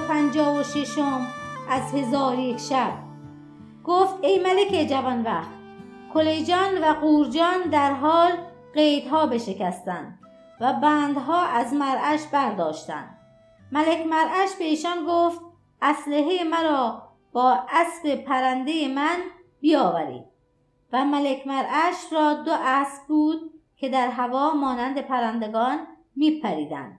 شب 656 از هزار یک شب. گفت ای ملک جوان وقت کلیجان و قورجان در حال قیدها بشکستند و بندها از مرعش برداشتند. ملک مرعش به ایشان گفت اسلحه مرا با اسب پرنده من بیاورید. و ملک مرعش را دو اسب بود که در هوا مانند پرندگان میپریدند.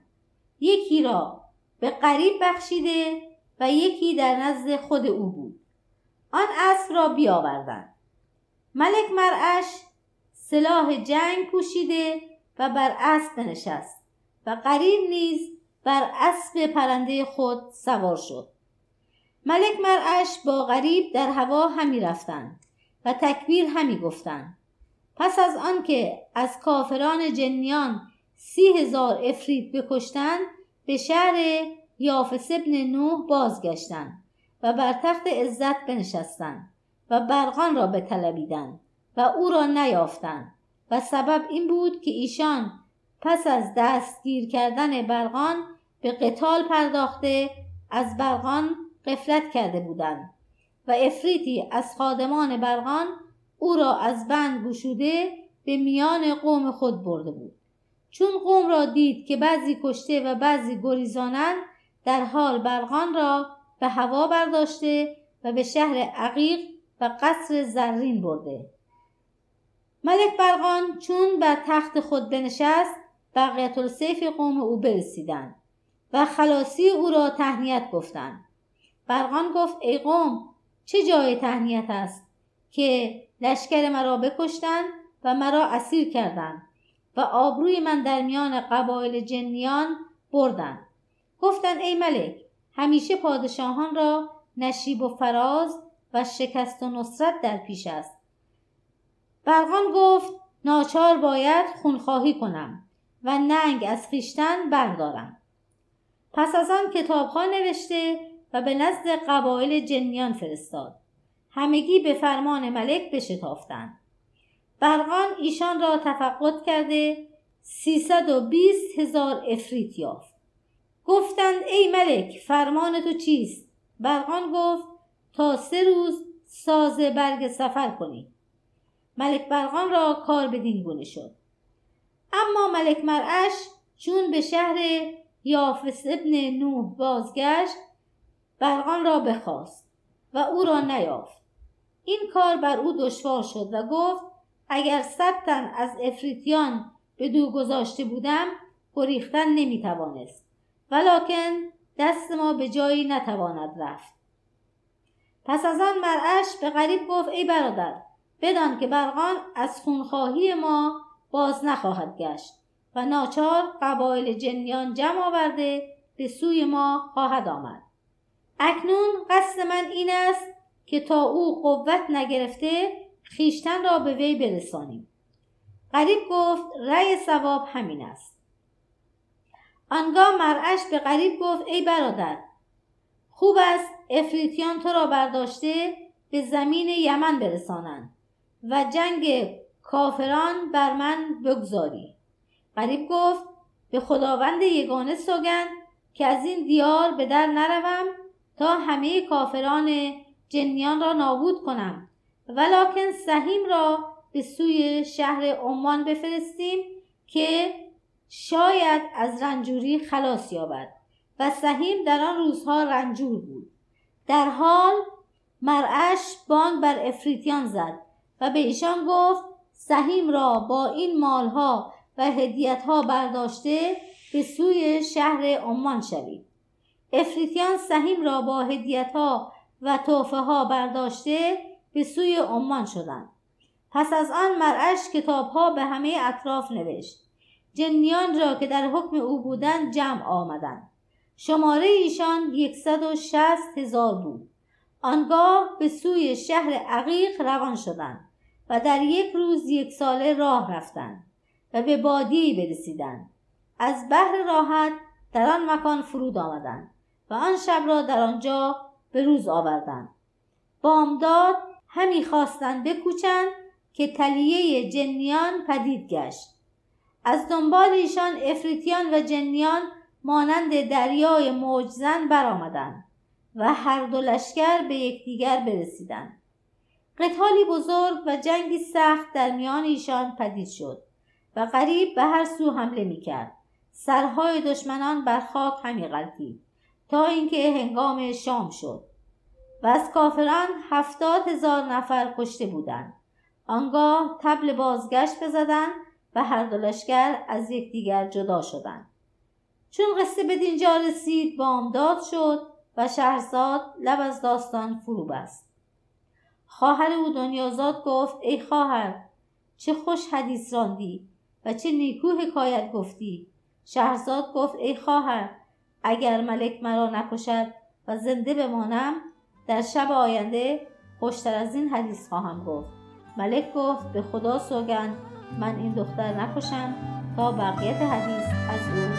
یکی را به قریب بخشیده و یکی در نزد خود او بود. آن اسب را بیاوردند. ملک مرعش سلاح جنگ پوشیده و بر اسب بنشست و قریب نیز بر اسب پرنده خود سوار شد. ملک مرعش با غریب در هوا همی رفتند و تکبیر همی گفتند. پس از آنکه از کافران جنیان سی هزار افرید بکشتند به شهر یافس ابن نوح بازگشتند و بر تخت عزت بنشستند و برقان را بطلبیدند و او را نیافتند و سبب این بود که ایشان پس از دستگیر کردن برقان به قتال پرداخته از برقان قفلت کرده بودند و افریتی از خادمان برقان او را از بند گشوده به میان قوم خود برده بود. چون قوم را دید که بعضی کشته و بعضی گریزانند در حال برقان را به هوا برداشته و به شهر عقیق و قصر زرین برده. ملک برقان چون بر تخت خود بنشست بقیت السیف قوم او برسیدند و خلاصی او را تهنیت گفتند. برقان گفت ای قوم چه جای تهنیت است که لشکر مرا بکشتند و مرا اسیر کردند؟ و آبروی من در میان قبایل جنیان بردند. گفتند ای ملک همیشه پادشاهان را نشیب و فراز و شکست و نصرت در پیش است. برقان گفت ناچار باید خونخواهی کنم و ننگ از خیشتن بردارم. پس از آن کتابها نوشته و به نزد قبایل جنیان فرستاد. همگی به فرمان ملک بشتافتند. برقان ایشان را تفقد کرده سیصد و بیست هزار افریت یافت. گفتند ای ملک فرمان تو چیست؟ برقان گفت تا سه روز ساز برگ سفر کنی. ملک برقان را کار بدین گونه شد. اما ملک مرعش چون به شهر یافس ابن نوح بازگشت برقان را بخواست و او را نیافت. این کار بر او دشوار شد و گفت اگر صد از افریتیان به دو گذاشته بودم گریختن نمی‌توانست. ولکن دست ما به جایی نتواند رفت. پس از آن مرعش به غریب گفت ای برادر بدان که برقان از خونخواهی ما باز نخواهد گشت و ناچار قبایل جنیان جمع آورده به سوی ما خواهد آمد. اکنون قصد من این است که تا او قوت نگرفته خیشتن را به وی برسانیم. قریب گفت رأی سواب همین است. آنگاه مرعش به قریب گفت ای برادر خوب است افریتیان تو را برداشته به زمین یمن برسانند و جنگ کافران بر من بگذاری. قریب گفت به خداوند یگانه سوگند که از این دیار به در نروم تا همه کافران جنیان را نابود کنم ولکن سهیم را به سوی شهر عمان بفرستیم که شاید از رنجوری خلاص یابد. و سهیم در آن روزها رنجور بود. در حال مرعش بانگ بر افریتیان زد و به ایشان گفت سهیم را با این مالها و هدیتها برداشته به سوی شهر عمان شوید. افریتیان سهیم را با هدیتها و توفه ها برداشته به سوی عمان شدند. پس از آن مرعش کتابها به همه اطراف نوشت. جنیان را که در حکم او بودند جمع آمدند. شماره ایشان یکصد و شست هزار بود. آنگاه به سوی شهر عقیق روان شدند و در یک روز یک ساله راه رفتند و به بادی برسیدند. از بحر راحت در آن مکان فرود آمدند و آن شب را در آنجا به روز آوردند. بامداد همی خواستند بکوچند که تلیه جنیان پدید گشت. از دنبال ایشان افریتیان و جنیان مانند دریای موجزن برآمدند و هر دو لشکر به یکدیگر برسیدند. قتالی بزرگ و جنگی سخت در میان ایشان پدید شد و غریب به هر سو حمله می‌کرد. سرهای دشمنان بر خاک همی غلطید تا اینکه هنگام شام شد. و از کافران هفتاد هزار نفر کشته بودند. آنگاه تبل بازگشت بزدند و هر دو لشکر از یکدیگر جدا شدند. چون قصه به دینجا رسید بامداد شد و شهرزاد لب از داستان فرو بست. خواهر او دنیازاد گفت ای خواهر چه خوش حدیث راندی و چه نیکو حکایت گفتی. شهرزاد گفت ای خواهر اگر ملک مرا نکشد و زنده بمانم در شب آینده خوشتر از این حدیث خواهم گفت. ملک گفت به خدا سوگند من این دختر نکشم تا بقیت حدیث از او